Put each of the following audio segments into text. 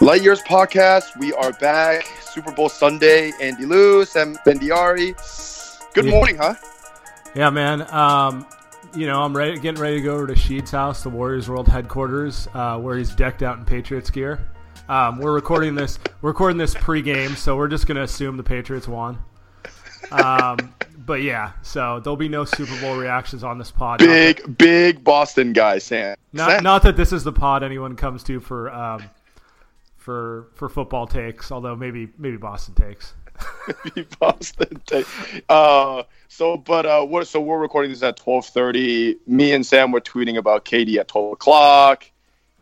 Light Years Podcast. We are back. Super Bowl Sunday. Andy Liu, Sam Esfandiari. Good Yeah. morning, huh? Yeah, man. Um, you know, I'm ready, getting ready to go over to Sheed's house, the Warriors World headquarters, uh, where he's decked out in Patriots gear. Um, we're recording this. We're recording this pregame, so we're just gonna assume the Patriots won. Um, but yeah, so there'll be no Super Bowl reactions on this pod. Not that- Big, big Boston guy, Sam. Not, Sam. not that this is the pod anyone comes to for um, for for football takes, although maybe maybe Boston takes. Boston. Take- Uh, so, but uh, what? So we're recording this at twelve thirty. Me and Sam were tweeting about KD at twelve o'clock.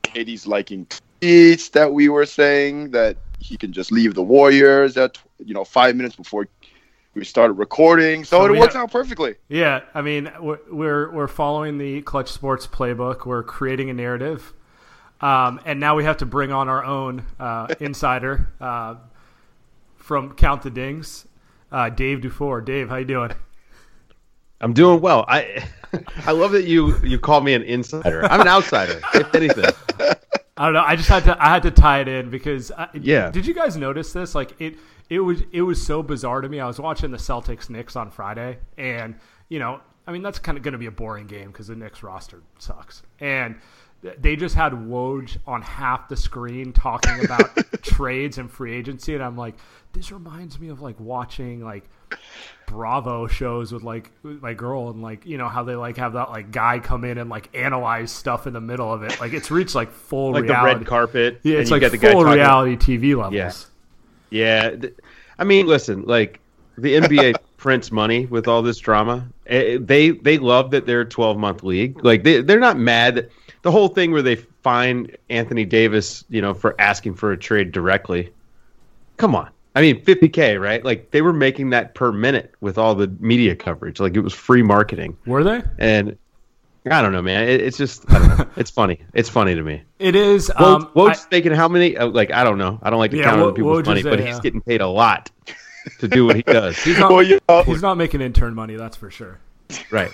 KD's liking tweets that we were saying that he can just leave the Warriors at you know five minutes before we started recording. So, So it works out perfectly. Yeah, I mean we're we're, we're following the Clutch Sports playbook. We're creating a narrative, um, and now we have to bring on our own uh, insider uh, from Count the Dings, uh, Dave Dufour. Dave, how you doing? I'm doing well. I I love that you you call me an insider. I'm an outsider, if anything. I don't know. I just had to I had to tie it in because I, Yeah. Did you guys notice this? Like it it was it was so bizarre to me. I was watching the Celtics Knicks on Friday, and you know, I mean that's kind of going to be a boring game because the Knicks roster sucks, and they just had Woj on half the screen talking about trades and free agency, and I'm like, this reminds me of like watching like Bravo shows with like with my girl and like you know how they like have that like guy come in and like analyze stuff in the middle of it. Like it's reached like full Like the red carpet. Yeah, it's you like get the guy full talking- reality TV levels. Yeah. Yeah. I mean, listen, like the NBA prints money with all this drama. Eh, They they love that they're a 12 month league. Like they they're not mad. The whole thing where they fine Anthony Davis, you know, for asking for a trade directly. Come on. I mean, 50k, right? Like they were making that per minute with all the media coverage. Like it was free marketing. Were they? And I don't know, man. It, it's just I don't know. it's funny. It's funny to me. It is. Woj, Um, Woj's I- making how many? uh, Like I don't know. I don't like to Yeah, count Wo- other people's Woj money, is but a, he's getting paid a lot to do what he does. he's not. Well, you know, he's not making intern money. That's for sure. right.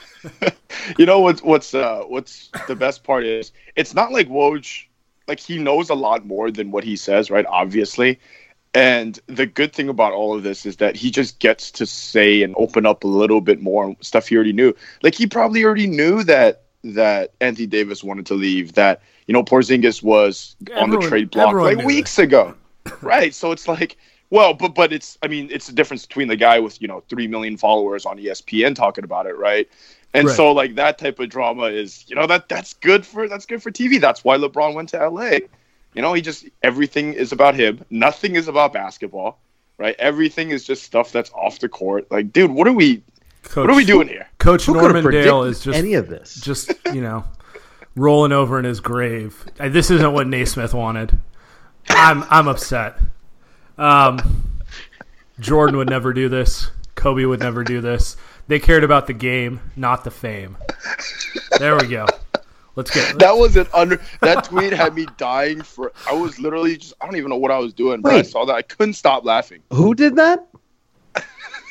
you know what's what's uh what's the best part is it's not like Woj like he knows a lot more than what he says, right? Obviously. And the good thing about all of this is that he just gets to say and open up a little bit more stuff he already knew. Like he probably already knew that that Anthony Davis wanted to leave, that you know Porzingis was on the trade block like knew weeks ago. right. So it's like well, but but it's I mean it's the difference between the guy with you know three million followers on ESPN talking about it, right? And Right. so like that type of drama is you know that that's good for that's good for TV. That's why LeBron went to LA. You know, he just everything is about him. Nothing is about basketball, right? Everything is just stuff that's off the court. Like, dude, what are we Coach, what are we doing here? Coach Who could've Normandale predicted is just any of this. just you know rolling over in his grave. This isn't what Naismith wanted. I'm I'm upset. Um, Jordan would never do this. Kobe would never do this. They cared about the game, not the fame. There we go. Let's get That was an under that tweet had me dying for I was literally just I don't even know what I was doing, but I saw that I couldn't stop laughing. Who did that?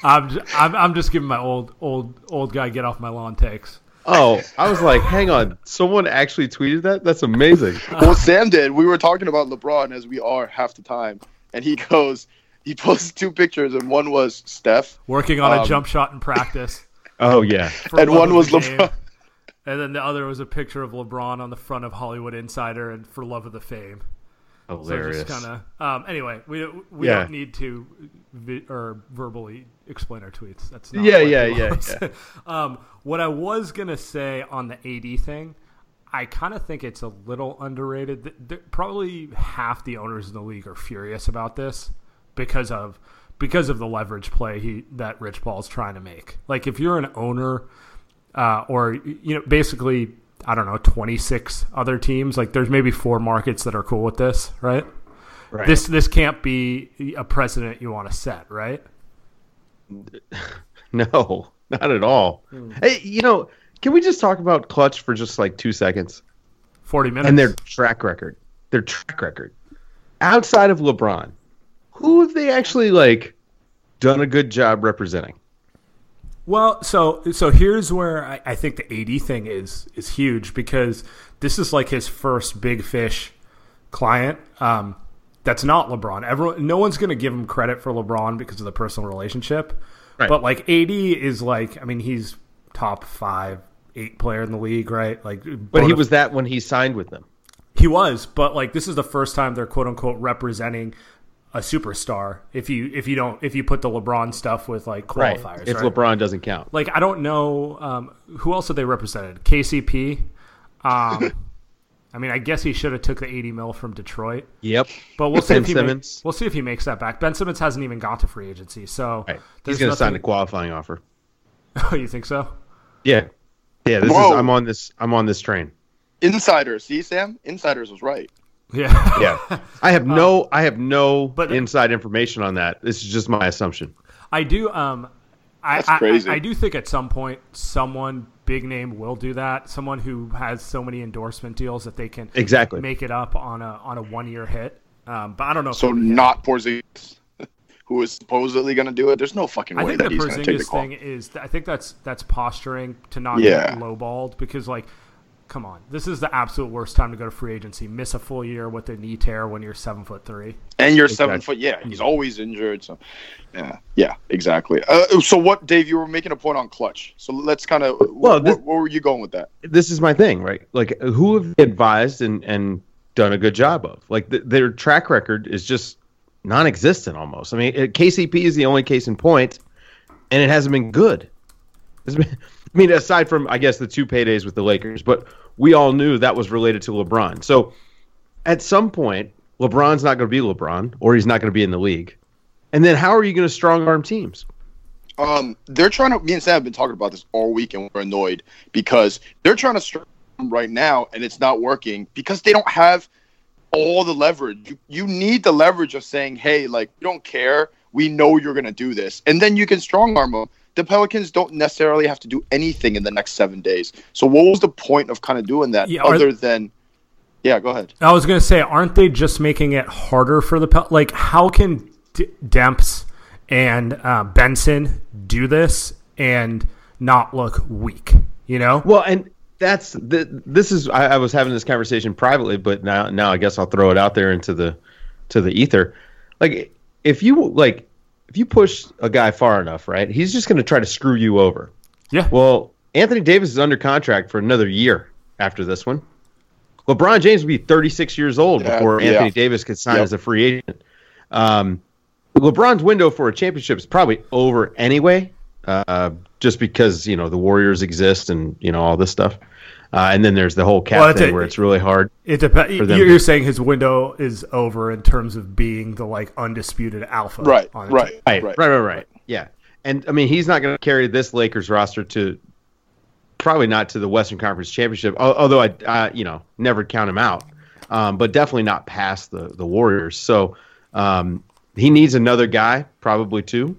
I'm, j- I'm I'm just giving my old old old guy get off my lawn takes. Oh, I was like, hang on. Someone actually tweeted that? That's amazing. Well, Sam did. We were talking about LeBron as we are half the time, and he goes, he posted two pictures, and one was Steph, Working on a Um, jump shot in practice. Oh yeah. and one was the game. LeBron. And then the other was a picture of LeBron on the front of Hollywood Insider and for love of the fame. So Hilarious. just kind of um, anyway, we we Yeah. don't need to vi- or verbally explain our tweets. That's not Yeah, what yeah, yeah, yeah. um, what I was gonna say on the AD thing, I kind of think it's a little underrated. Probably half the owners in the league are furious about this because of because of the leverage play he that Rich Paul's trying to make. Like if you're an owner uh, or you know basically I don't know 26 other teams like there's maybe four markets that are cool with this, right? Right. This this can't be a precedent you want to set, right? No, not at all. Hmm. Hey, you know, can we just talk about Clutch for just like two seconds 40 minutes. and their track record? Their track record outside of LeBron, who have they actually like done a good job representing? Well, so so here's where I, I think the AD thing is is huge because this is like his first big fish client. Um, that's not LeBron. Everyone, no one's going to give him credit for LeBron because of the personal relationship. Right. But like AD is like, I mean, he's top five, eight player in the league, right? Like, But he was that when he signed with them. he was, but like this is the first time they're quote unquote representing a superstar. If you if you don't if you put the LeBron stuff with like qualifiers, If right? LeBron doesn't count. like I don't know um, who else have they represented. KCP. Um, I mean, I guess he should have took the eighty mil from Detroit, Yep. but we'll see Ben if he Simmons. we'll see if he makes that back. Ben Simmons hasn't even gone to free agency, so Right. He's going to sign a qualifying offer. Oh, you think so? Yeah. Yeah, this Whoa. is I'm on this I'm on this train. Insiders, see Sam? Insiders was right. Yeah. Yeah. I have no I have no but- inside information on that. This is just my assumption. I do. Um, I, That's I- crazy. I, I do think at some point someone big name will do that. Someone who has so many endorsement deals that they can Exactly. make it up on a on a one year hit. Um, but I don't know. if So it'll be not Porzingis, who is supposedly going to do it. There's no fucking I way think that the he's going to take the Porzingis call. thing is. I think that's that's posturing to not Yeah. get lowballed because like. Come on, this is the absolute worst time to go to free agency. Miss a full year with a knee tear when you're seven foot three. And you're seven foot. Yeah, he's always injured. So, yeah, yeah, exactly. Uh, so what, Dave? You were making a point on clutch. So let's kind of. Well, wh- this- where were you going with that? this is my thing, right? Like, who have advised and and done a good job of? Like, th- their track record is just non-existent almost. I mean, uh, KCP is the only case in point, and it hasn't been good. Been, I mean, aside from I guess the two paydays with the Lakers, but we all knew that was related to LeBron. So, at some point, LeBron's not going to be LeBron, or he's not going to be in the league. And then, how are you going to strong arm teams? Um, they're trying to. Me and Sam have been talking about this all week, and we're annoyed because they're trying to him right now, and it's not working because they don't have all the leverage. You, you need the leverage of saying, "Hey, like we don't care. We know you're going to do this," and then you can strong arm them. The Pelicans don't necessarily have to do anything in the next seven days. So, what was the point of kind of doing that Yeah, are- other than? Yeah, go ahead. I was going to say, aren't they just making it harder for the Pel- like? How can D- Demps and uh, Benson do this and not look weak? You know, Well, and that's the, this is I, I was having this conversation privately, but now now I guess I'll throw it out there into the to the ether. Like if you like if you push a guy far enough, right? He's just going to try to screw you over. yeah. Well, Anthony Davis is under contract for another year after this one. LeBron James will be 36 years old Yeah, before yeah. Anthony Davis could sign Yep. as a free agent. Um, LeBron's window for a championship is probably over anyway, uh, just because you know the Warriors exist and you know all this stuff. Uh, and then there's the whole cap Well, thing a- where it's really hard. It depends. You're to- saying his window is over in terms of being the like undisputed alpha, Right, on right, team. Right, right. right, right, right. Yeah, and I mean he's not going to carry this Lakers roster to probably not to the Western Conference Championship. Although I, uh, you know, never count him out, um, but definitely not past the the Warriors. So um, he needs another guy, probably two.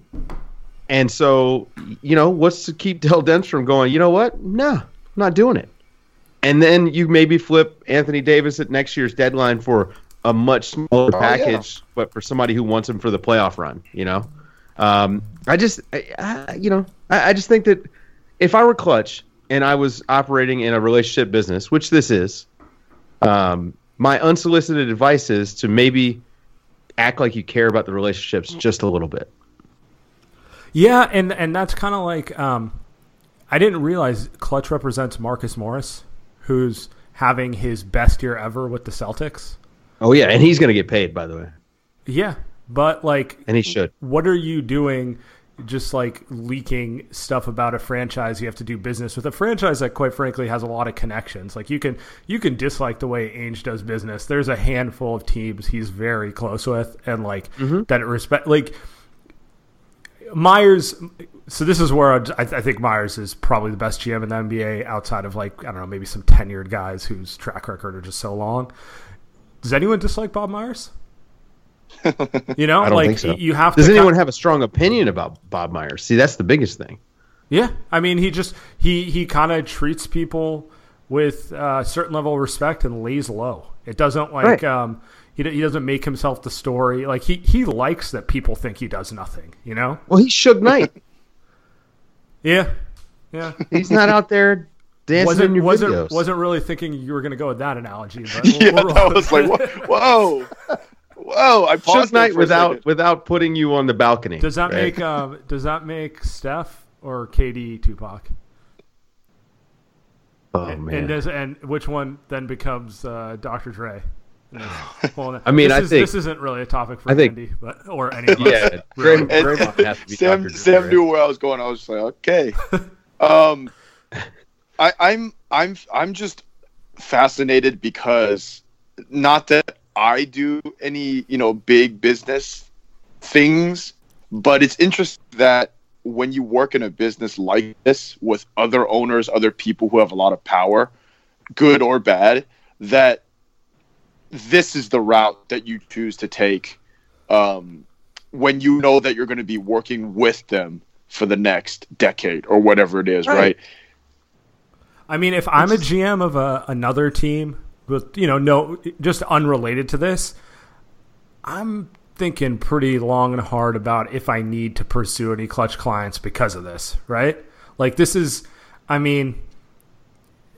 And so, you know, what's to keep Dell Demps from going? You know what? No, I'm not doing it. And then you maybe flip Anthony Davis at next year's deadline for a much smaller yeah. package, but for somebody who wants him for the playoff run. You know, um, I just, I, I, you know, I, I just think that if I were Clutch and I was operating in a relationship business, which this is, um, my unsolicited advice is to maybe act like you care about the relationships just a little bit. Yeah, and and that's kind of like um, I didn't realize Clutch represents Marcus Morris, who's having his best year ever with the Celtics. Oh yeah, and he's going to get paid, by the way, Yeah, but like, and he should. what are you doing? Just like leaking stuff about a franchise, you have to do business with a franchise that, quite frankly, has a lot of connections. Like you can you can dislike the way Ainge does business. There's a handful of teams he's very close with, and like that respect. Like Myers. So this is where I, I think Myers is probably the best GM in the NBA outside of like I don't know maybe some tenured guys whose track record are just so long. Does anyone dislike Bob Myers? You know, I don't like think so. you have. Does to anyone ki- have a strong opinion about Bob Myers? See, that's the biggest thing. Yeah, I mean, he just he he kind of treats people with uh, a certain level of respect and lays low. It doesn't like Right. um, he he doesn't make himself the story. Like he he likes that people think he does nothing. You know? Well, he's Suge Knight. Yeah, yeah. he's not out there dancing wasn't your wasn't videos. wasn't really thinking you were going to go with that analogy. But yeah, we'll- that was like, whoa, whoa, whoa! I paused Suge Knight without without putting you on the balcony. does that right? make um, does that make Steph or KD Tupac? Oh And man. does and which one then becomes uh, Dr. Dre? Well, I mean, this I is, think- this isn't really a topic for I think- Andy, but or any of us. yeah, really. Dray- Draymond has to be Sam Dr. Sam Dre. knew where I was going. I was just like, okay. um, I, I'm I'm I'm just fascinated because not that I do any you know big business things, but it's interesting that when you work in a business like this with other owners, other people who have a lot of power, good or bad, that this is the route that you choose to take um, when you know that you're going to be working with them for the next decade or whatever it is, Right. right? I mean, if I'm a GM of a, another team with you know no just unrelated to this, I'm thinking pretty long and hard about if I need to pursue any clutch clients because of this, right? Like this is, I mean,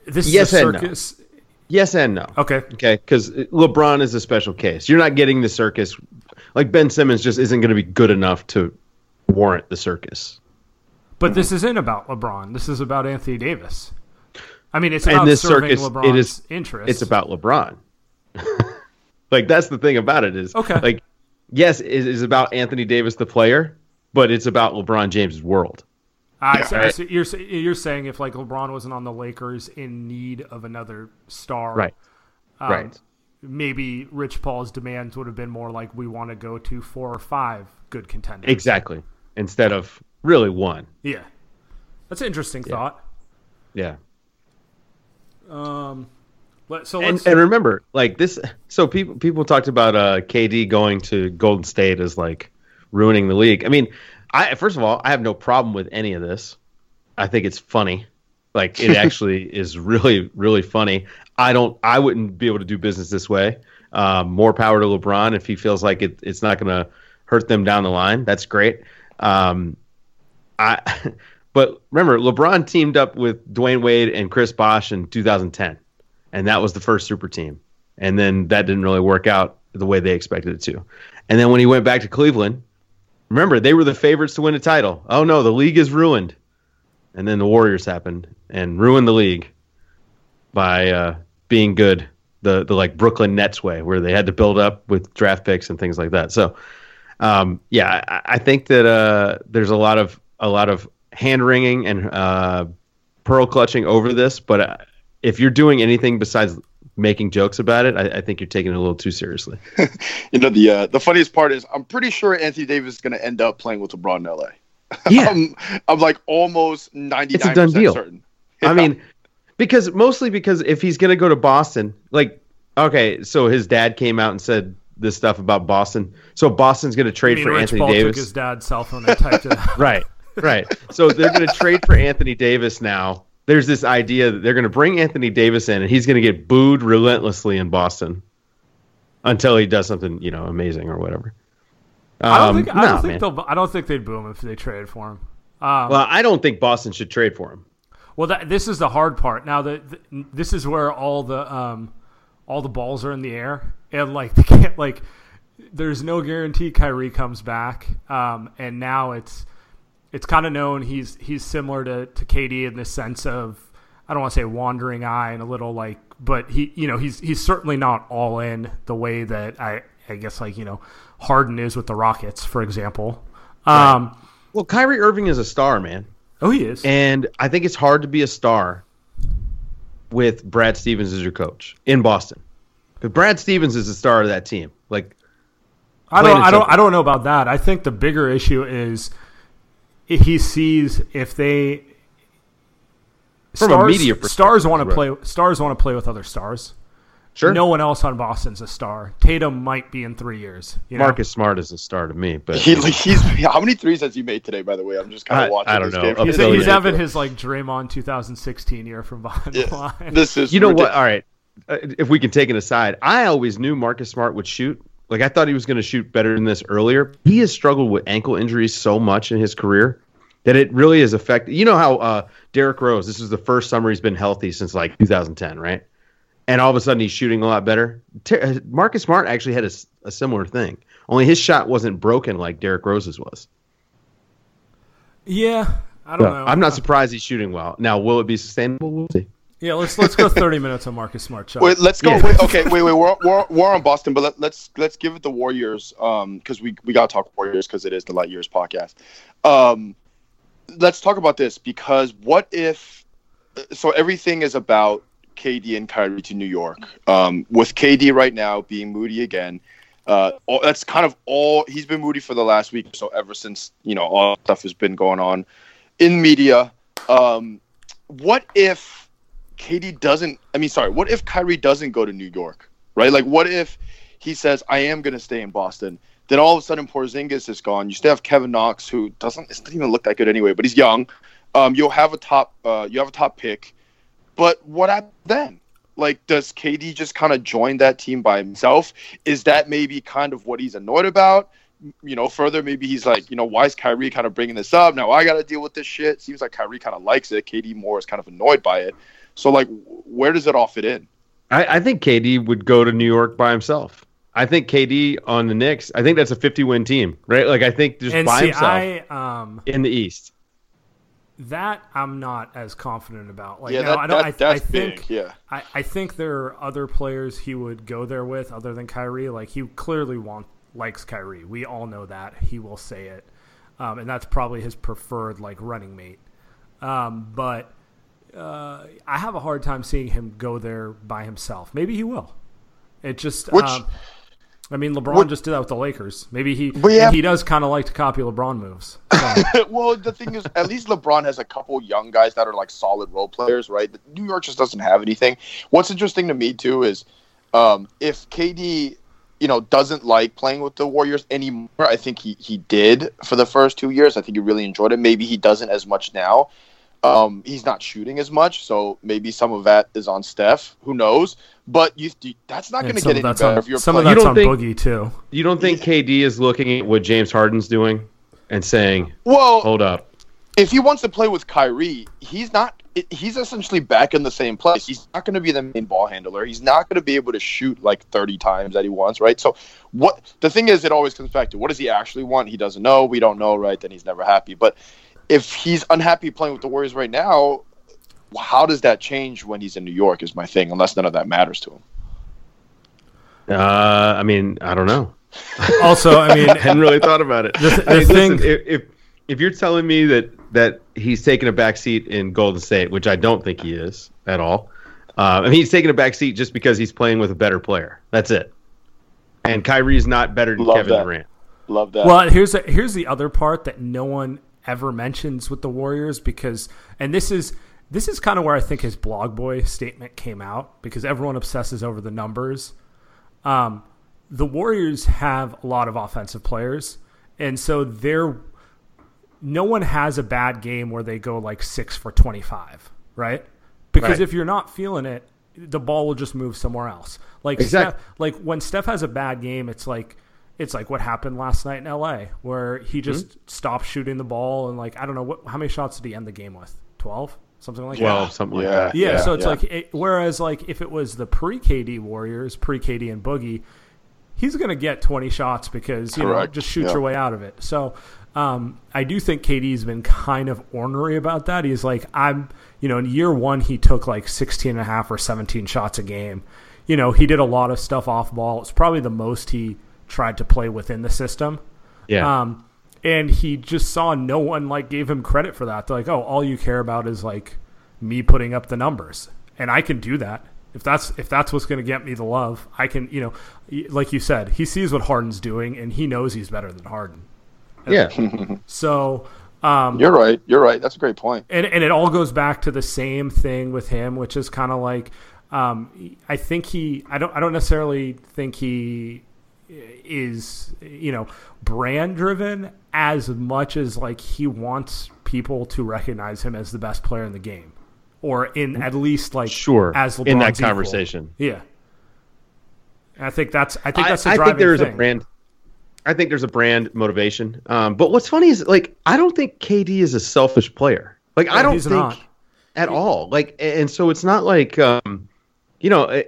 this Yes is a and no. Yes and no. Okay, Okay, because LeBron is a special case. You're not getting the circus. Like Ben Simmons just isn't going to be good enough to warrant the circus. but this isn't about LeBron. This is about Anthony Davis. I mean, it's about and this serving circus, LeBron's it is interests. It's about LeBron. like that's the thing about it is Okay. Like yes, it is about Anthony Davis the player, but it's about LeBron James' world. I see- I Right. see- you're you're saying if like LeBron wasn't on the Lakers in need of another star, Right. um, right. Maybe Rich Paul's demands would have been more like we want to go to four or five good contenders. Exactly. Instead of really one. Yeah, that's an interesting thought. Yeah. Um. Let, so and, and remember, like this. So people people talked about uh, KD going to Golden State as like ruining the league. I mean, I first of all, I have no problem with any of this. I think it's funny. Like it actually is really really funny. I don't. I wouldn't be able to do business this way. Um, more power to LeBron if he feels like it, it's not going to hurt them down the line. That's great. Um, I. But remember, LeBron teamed up with Dwyane Wade and Chris Bosh in 2010 and that was the first super team. And then that didn't really work out the way they expected it to. And then when he went back to Cleveland, remember they were the favorites to win a title. Oh no, the league is ruined. And then the Warriors happened and ruined the league by uh, being good, the the like Brooklyn Nets way, where they had to build up with draft picks and things like that. So, um, yeah, I, I think that uh, there's a lot of a lot of hand wringing and uh, pearl clutching over this, but uh, if you're doing anything besides making jokes about it, I, I think you're taking it a little too seriously. You know the uh, the funniest part is I'm pretty sure Anthony Davis is going to end up playing with LeBron in LA. Yeah. I'm, I'm like almost 99 It's a done deal. certain. I mean, because mostly because if he's going to go to Boston, like, okay, so his dad came out and said this stuff about Boston. So Boston's going to trade for Rich Anthony Paul took Davis. his dad's cell phone and typed it out. Right, right. So they're going to trade for Anthony Davis now. There's this idea that they're going to bring Anthony Davis in, and he's going to get booed relentlessly in Boston until he does something, you know, amazing or whatever. I don't Um, think I don't think they'll I don't think they'd boo him if they traded for him. Um, Well, I don't think Boston should trade for him. Well, that, this is the hard part. Now, the, the this is where all the um, all the balls are in the air, and like they can't like. There's no guarantee Kyrie comes back, um, and now it's it's kind of known he's he's similar to to KD in the sense of I don't want to say wandering eye and a little like, but he you know he's he's certainly not all in the way that I I guess like you know Harden is with the Rockets, for example. Um, Well, Kyrie Irving is a star, man. Oh, he is. And I think it's hard to be a star with Brad Stevens as your coach in Boston. Because Brad Stevens is the star of that team. Like, I don't. I don't. I don't know about that. I think the bigger issue is he sees if they From a stars, media perspective, stars want to right. play. Stars want to play with other stars. sure, No one else on Boston's a star. Tatum might be in three years. You know? Marcus Smart is a star to me, but He, he's how many threes has he made today? By the way, I'm just kind of watching. I don't this know. Game He's, he's having his like Draymond 2016 year from behind the line. This is you know what? All right, uh, if we can take it aside, I always knew Marcus Smart would shoot. Like I thought he was going to shoot better than this earlier. He has struggled with ankle injuries so much in his career that it really has affected. You know how uh, Derrick Rose? This is the first summer he's been healthy since like 2010, right? And all of a sudden he's shooting a lot better. Ter- uh, Marcus Smart actually had a similar thing. Only his shot wasn't broken like Derrick Rose's was. yeah, I don't know. I'm not surprised he's shooting well. Now, will it be sustainable? We'll see. Yeah, let's let's go 30 minutes on Marcus Smart. Chuck. Wait, let's go. Yeah. Wait, okay, wait, wait. We're, we're, we're on Boston, but let, let's let's give it the Warriors um because we we gotta talk Warriors because it is the Light Years podcast. Um, let's talk about this because what if? So everything is about KD and Kyrie to New York. Um, with KD right now being moody again. Uh, all, that's kind of all he's been moody for the last week or so ever since you know all stuff has been going on in media. Um, what if KD doesn't? I mean, sorry. What if Kyrie doesn't go to New York? Right? Like, what if he says, "I am going to stay in Boston"? Then all of a sudden, Porzingis is gone. You still have Kevin Knox, who doesn't doesn't even look that good anyway, but he's young. Um, you'll have a top. Uh, you have a top pick. But what then? Like, does KD just kind of join that team by himself? Is that maybe kind of what he's annoyed about? You know, further, maybe he's like, you know, why is Kyrie kind of bringing this up? Now I got to deal with this shit. Seems like Kyrie kind of likes it. KD more is kind of annoyed by it. So, like, where does it all fit in? I, I think KD would go to New York by himself. I think KD on the Knicks. I think that's a 50 win team, right? Like I think just and by see, himself I um in the East. that I'm not as confident about. Like, yeah, no, that, I don't. that, I, that's I think big. Yeah. I, I think there are other players he would go there with other than Kyrie. Like he clearly want likes Kyrie. We all know that. He will say it. Um, and that's probably his preferred like running mate. Um, but uh, I have a hard time seeing him go there by himself. Maybe he will. It just Which- um, I mean LeBron What- just did that with the Lakers. Maybe he yeah. he does kind of like to copy LeBron moves. So, well, the thing is, at least LeBron has a couple young guys that are like solid role players, right? New York just doesn't have anything. What's interesting to me too is um, if KD, you know, doesn't like playing with the Warriors anymore. I think he he did for the first two years. I think he really enjoyed it. Maybe he doesn't as much now. Um, he's not shooting as much, so maybe some of that is on Steph. Who knows? But you, you that's not going to get of any better on, if you're some of that's You on don't think- Boogie too. You don't think KD is looking at what James Harden's doing and saying, well, "Hold up, if he wants to play with Kyrie, he's not. He's essentially back in the same place. He's not going to be the main ball handler. He's not going to be able to shoot like thirty times that he wants, right? So, what the thing is, it always comes back to what does he actually want? He doesn't know. We don't know, right? Then he's never happy. But if he's unhappy playing with the Warriors right now, how does that change when he's in New York? Is my thing. Unless none of that matters to him. uh, I mean, I don't know." Also, I mean, I hadn't really thought about it. The th- I mean, thing- listen, if, if if you're telling me that that he's taking a back seat in Golden State, which I don't think he is at all, Uh, I mean, he's taking a back seat just because he's playing with a better player. That's it. And Kyrie's not better than Love Kevin that. Durant. Love that. Well, here's the, here's the other part that no one ever mentions with the Warriors because, and this is this is kind of where I think his blog boy statement came out because everyone obsesses over the numbers. Um, the Warriors have a lot of offensive players, and so they're no one has a bad game where they go like six for twenty five, right? Because Right. if you're not feeling it, the ball will just move somewhere else. Like Exact- Steph, like when Steph has a bad game, it's like it's like what happened last night in LA, where he just stopped shooting the ball and like I don't know what how many shots did he end the game with? Twelve, something like that. Twelve, something like Yeah. that. Yeah, Yeah, so it's yeah. like, it, whereas like if it was the pre KD Warriors, pre KD and Boogie, he's going to get 20 shots because you know just shoot Yeah. your way out of it. So um, I do think KD's been kind of ornery about that. He's like, I'm, you know, in year one he took like 16 and a half or 17 shots a game. You know, he did a lot of stuff off ball. It's probably the most he tried to play within the system. Yeah. Um, and he just saw no one like gave him credit for that. They're like, oh, all you care about is like me putting up the numbers, and I can do that. If that's if that's what's going to get me the love, I can. You know, like you said, he sees what Harden's doing, and he knows he's better than Harden. yeah. So, um, You're right. You're right. That's a great point. and and it all goes back to the same thing with him, which is kind of like um, I think he I don't I don't necessarily think he is you know brand driven as much as like he wants people to recognize him as the best player in the game or in at least like Sure. as in that LeBron's equal. conversation. yeah I think that's I think that's the I driving think there is thing. a brand. I think there's a brand motivation. Um, but what's funny is like I don't think KD is a selfish player. Like I don't think not. at all. Like and so it's not like um, you know. I,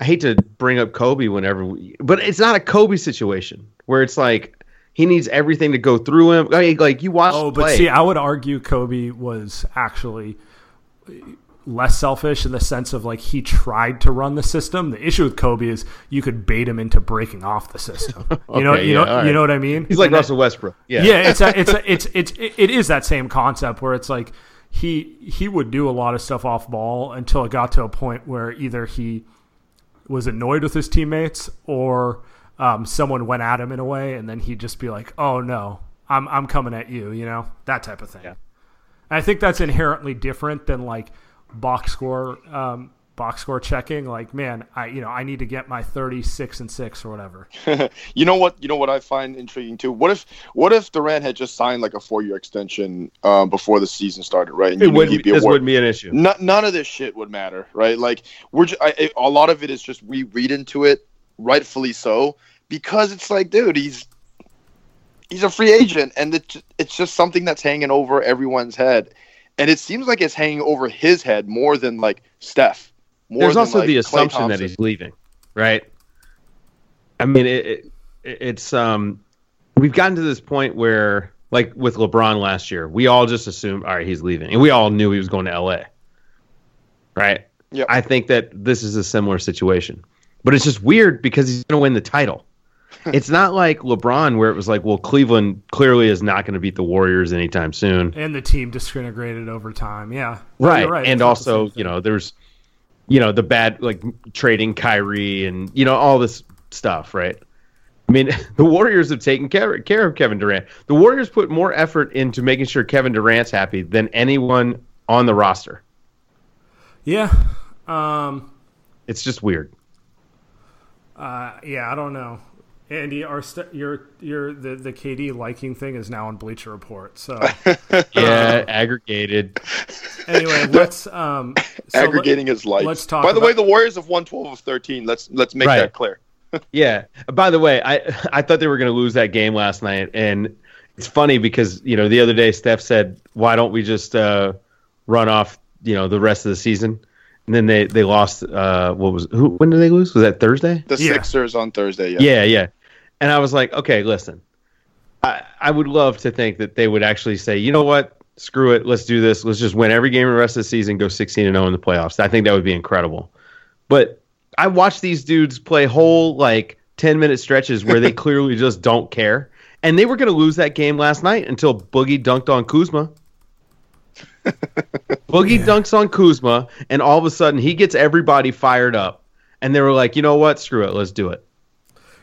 I hate to bring up Kobe whenever, we, but it's not a Kobe situation where it's like he needs everything to go through him. I mean, like you watch. Oh, but play. see, I would argue Kobe was actually less selfish in the sense of like he tried to run the system. The issue with Kobe is you could bait him into breaking off the system. You know, you yeah, know, all you know what I mean? he's like And Russell Westbrook. Yeah, yeah, it's a, it's a, it's it's it is that same concept where it's like he he would do a lot of stuff off ball until it got to a point where either he was annoyed with his teammates or um, someone went at him in a way, and then he'd just be like, "Oh no, I'm I'm coming at you," you know, that type of thing. Yeah. And I think that's inherently different than like box score um, box score checking. Like, man, I you know I need to get my thirty six and six or whatever. You know what? You know what I find intriguing too. What if what if Durant had just signed like a four year extension um, before the season started, right? And it wouldn't. he'd be This wouldn't be an issue. No- none of this shit would matter, right? Like we're just, I, I- a lot of it is just we read into it, rightfully so, because it's like, dude, he's he's a free agent, and it's it's just something that's hanging over everyone's head, and it seems like it's hanging over his head more than like Steph. More There's than, also like, the Klay assumption that he's leaving, right? I mean, it, it, it's um, we've gotten to this point where, like with LeBron last year, we all just assumed, all right, he's leaving, and we all knew he was going to LA, right? Yep. I think that this is a similar situation, but it's just weird because he's going to win the title. it's not like LeBron, where it was like, well, Cleveland clearly is not going to beat the Warriors anytime soon. And the team disintegrated over time. Yeah, right. right. And It's not the same also, you know, there's, you know, the bad like trading Kyrie and you know all this stuff, right? I mean, the Warriors have taken care, care of Kevin Durant. The Warriors put more effort into making sure Kevin Durant's happy than anyone on the roster. yeah, um, It's just weird. uh, yeah, I don't know. Andy, our st- your your the the KD liking thing is now on Bleacher Report. So Yeah, aggregated. anyway, let's um so aggregating his life. let's talk By the about- way, the Warriors have won twelve of thirteen. Let's let's make Right. that clear. Yeah. By the way, I I thought they were going to lose that game last night, and it's funny because you know the other day Steph said, "Why don't we just uh, run off you know the rest of the season?" And then they they lost. Uh, what was who? When did they lose? Was that Thursday? The Yeah. Sixers on Thursday. Yeah. Yeah, yeah. And I was like, okay, listen, I I would love to think that they would actually say, you know what, screw it, let's do this, let's just win every game the rest of the season, go sixteen and zero in the playoffs. I think that would be incredible. But I watched these dudes play whole like ten minute stretches where they clearly just don't care, and they were going to lose that game last night until Boogie dunked on Kuzma. Boogie dunks on Kuzma, and all of a sudden he gets everybody fired up, and they were like, you know what? Screw it, let's do it.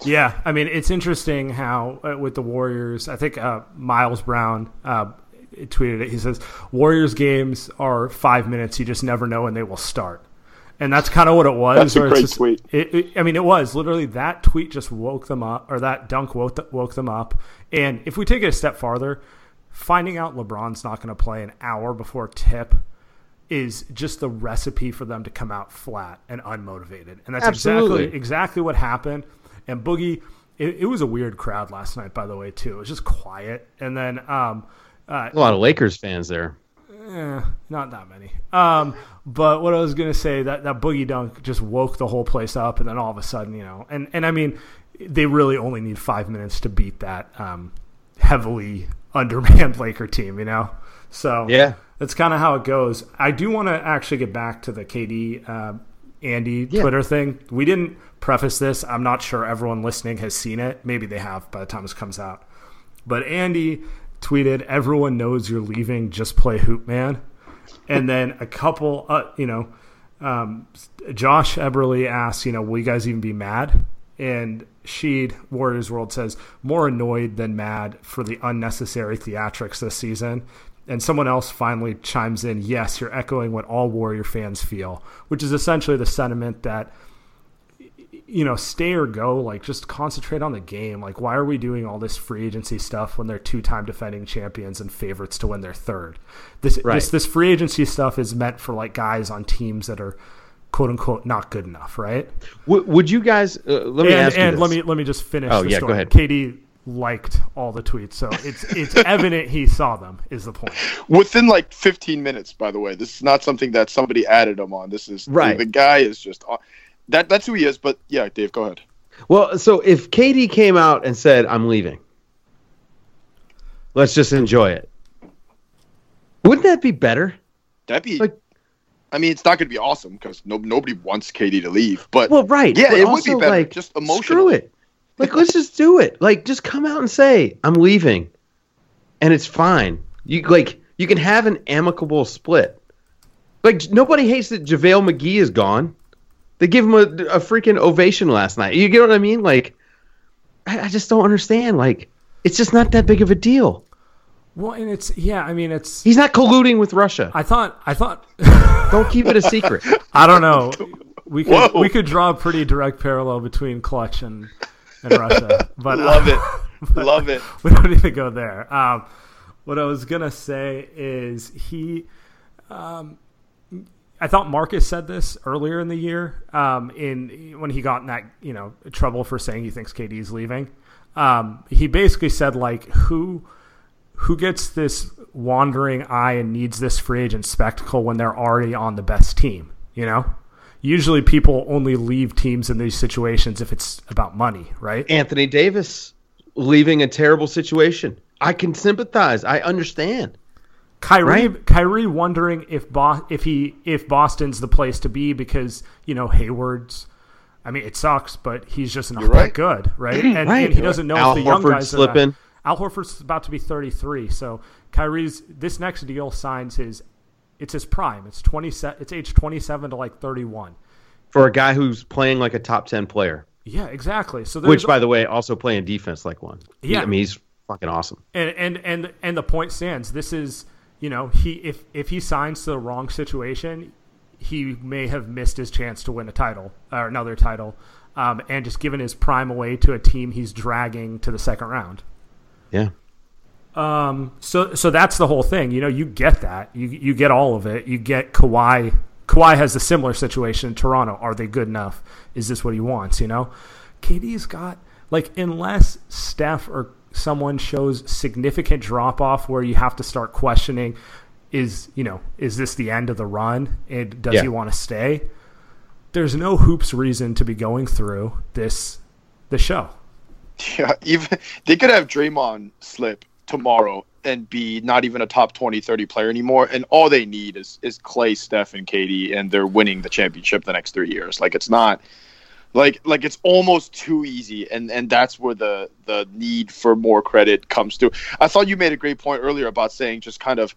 Yeah, I mean it's interesting how uh, with the Warriors, I think uh, Miles Brown uh, tweeted it. He says Warriors games are five minutes. You just never know when they will start, and that's kind of what it was. That's a great just- tweet. It, it- I mean, it was literally that tweet just woke them up, or that dunk woke, woke them up. And if we take it a step farther, finding out LeBron's not going to play an hour before tip is just the recipe for them to come out flat and unmotivated. And that's Absolutely. exactly exactly what happened. And Boogie, it, it was a weird crowd last night, by the way, too. It was just quiet. And then um, uh, A lot of Lakers fans there. Eh, not that many. Um, but what I was gonna say that that boogie dunk just woke the whole place up, and then all of a sudden, you know, and and I mean, they really only need five minutes to beat that um, heavily undermanned Laker team, you know. So Yeah. that's kind of how it goes. I do want to actually get back to the KD uh, Andy Yeah. Twitter thing. We didn't preface this. I'm not sure everyone listening has seen it. Maybe they have by the time this comes out. But Andy tweeted, "Everyone knows you're leaving. Just play hoop, man." And then a couple, uh, you know, um, Josh Eberly asks, you know, will you guys even be mad? And Sheed Warriors World says more annoyed than mad for the unnecessary theatrics this season. And someone else finally chimes in, yes, you're echoing what all Warrior fans feel, which is essentially the sentiment that you know, stay or go, like just concentrate on the game. Like, why are we doing all this free agency stuff when they're two time defending champions and favorites to win their third? This, Right. this this free agency stuff is meant for like guys on teams that are quote unquote not good enough, right? Would you guys? Uh, let me and ask you and let me let me just finish. Oh, yeah, go ahead. KD liked all the tweets, so it's it's evident he saw them. Is the point? Within like 15 minutes, by the way. This is not something that somebody added him on. This is Right. The, guy is just that. That's who he is. But yeah, Dave, go ahead. Well, so if KD came out and said, "I'm leaving," let's just enjoy it. Wouldn't that be better? That'd be. Like- I mean, it's not going to be awesome because no, nobody wants KD to leave. But Well, right. Yeah, but it would be better. Like, just Screw emotionally. it. Like, let's just do it. Like, just come out and say, "I'm leaving," and it's fine. You like, you can have an amicable split. Like, nobody hates that JaVale McGee is gone. They give him a, a freaking ovation last night. You get what I mean? Like, I, I just don't understand. Like, it's just not that big of a deal. Well, and it's yeah. I mean, it's. He's not colluding with Russia. I thought I thought Don't keep it a secret. I don't know. We could Whoa. we could draw a pretty direct parallel between Clutch and and Russia, but love uh, it, love it. we don't need to go there. Um, what I was gonna say is he. Um, I thought Marcus said this earlier in the year, um, in when he got in that you know trouble for saying he thinks KD is leaving. Um, he basically said like who who gets this wandering eye and needs this free agent spectacle when they're already on the best team, you know? Usually people only leave teams in these situations if it's about money, right? Anthony Davis leaving a terrible situation. I can sympathize. I understand. Kyrie Right. Kyrie wondering if Bo- if he if Boston's the place to be because, you know, Hayward's I mean, it sucks, but he's just not You're that good, right? And, Right. and he doesn't know Al if the young Horford guys are slipping. Al Horford's about to be 33, so Kyrie's this next deal signs his it's his prime. It's 20 it's age 27 to like 31. For a guy who's playing like a top 10 player, Yeah, exactly. So which, by the way, also playing defense like one. Yeah. I mean, he's fucking awesome. and and and and the point stands. This is you know he if if he signs to the wrong situation, he may have missed his chance to win a title or another title, um, and just given his prime away to a team he's dragging to the second round. Yeah. Um, so so that's the whole thing. You know, you get that. You you get all of it. You get Kawhi. Kawhi has a similar situation in Toronto. Are they good enough? Is this what he wants? You know, KD's got like unless Steph or someone shows significant drop off where you have to start questioning is you know is this the end of the run and does Yeah. he want to stay there's no hoops reason to be going through this the show Yeah, even they could have Draymond slip tomorrow and be not even a top 20, 30 player anymore. And all they need is is Klay, Steph, and KD, and they're winning the championship the next three years. Like it's not like like it's almost too easy, and and that's where the the need for more credit comes to. I thought you made a great point earlier about saying just kind of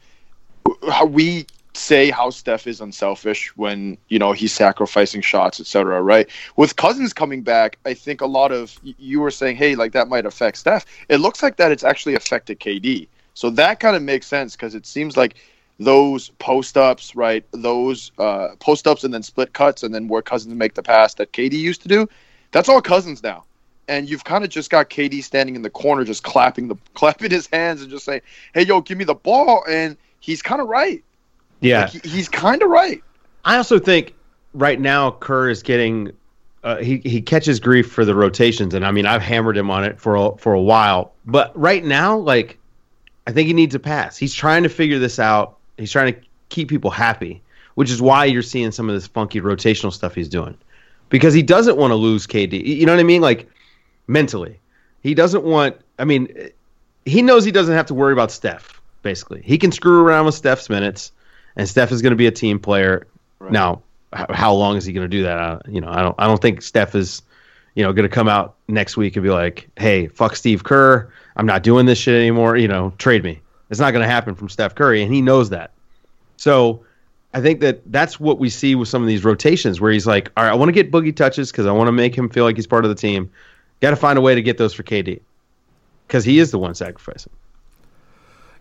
how we say how Steph is unselfish when you know he's sacrificing shots, etc. Right? With Cousins coming back, I think a lot of you were saying, hey, like that might affect Steph. It looks like that it's actually affected KD. So that kind of makes sense because it seems like those post ups, right? Those uh, post ups and then split cuts and then where Cousins make the pass that KD used to do. That's all Cousins now and you've kind of just got KD standing in the corner, just clapping the clapping his hands and just saying, "Hey, yo, give me the ball," and he's kind of right. Yeah, like, he's kind of right. I also think right now Kerr is getting uh, he he catches grief for the rotations, and I mean I've hammered him on it for a, for a while, but right now, like I think he needs a pass. He's trying to figure this out. He's trying to keep people happy, which is why you're seeing some of this funky rotational stuff he's doing, because he doesn't want to lose KD. You know what I mean? Like mentally. He doesn't want. I mean, he knows he doesn't have to worry about Steph. Basically, he can screw around with Steph's minutes, and Steph is going to be a team player. Right. Now, how long is he going to do that? I, you know, I don't. I don't think Steph is, you know, going to come out next week and be like, "Hey, fuck Steve Kerr. I'm not doing this shit anymore. You know, trade me." It's not going to happen from Steph Curry, and he knows that. So, I think that that's what we see with some of these rotations, where he's like, "All right, I want to get Boogie touches because I want to make him feel like he's part of the team." Got to find a way to get those for KD because he is the one sacrificing.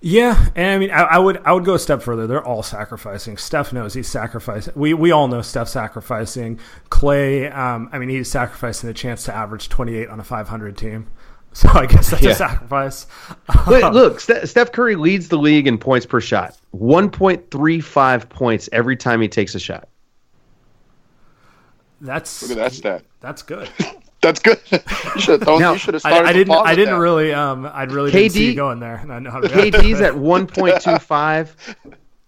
Yeah, and I mean, I, I, would I would go a step further. They're all sacrificing. Steph knows he's sacrificing. We we all know Steph sacrificing. Klay, um, I mean, he's sacrificing the chance to average twenty eight on a five hundred team. So I guess that's yeah. a sacrifice. But look, Steph Curry leads the league in points per shot. One point three five points every time he takes a shot. That's look at that stat. That's good. That's good. you should have, now, you should have started. I, I didn't. I didn't that. really. Um, I really KD, didn't see you going there. KD's at one point two five,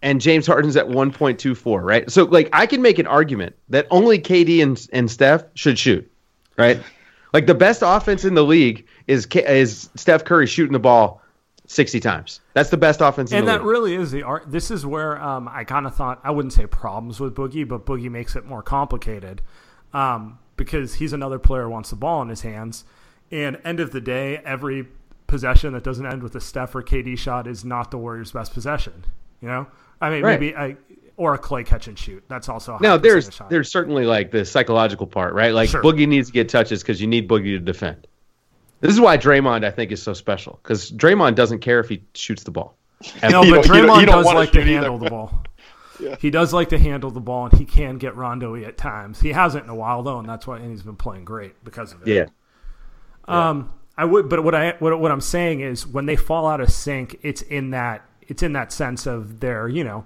and James Harden's at one point two four. Right. So like, I can make an argument that only KD and and Steph should shoot. Right. Like the best offense in the league is is Steph Curry shooting the ball sixty times. That's the best offense. and that league. really is the art. This is where um, I kind of thought I wouldn't say problems with Boogie, but Boogie makes it more complicated. Um, because he's another player who wants the ball in his hands. And end of the day, every possession that doesn't end with a Steph or KD shot is not the Warriors' best possession. You know, I mean, right. maybe a, or a Klay catch and shoot. That's also no. There's there's certainly like the psychological part, right? Like sure. Boogie needs to get touches because you need Boogie to defend. This is why Draymond, I think, is so special because Draymond doesn't care if he shoots the ball. no, but Draymond does like to handle the ball. He does like to handle the ball, and he can get rondo at times. He hasn't in a while though, and that's why and he's been playing great because of it. Yeah. Um, I would, but what I what, what I'm saying is when they fall out of sync, it's in that it's in that sense of their you know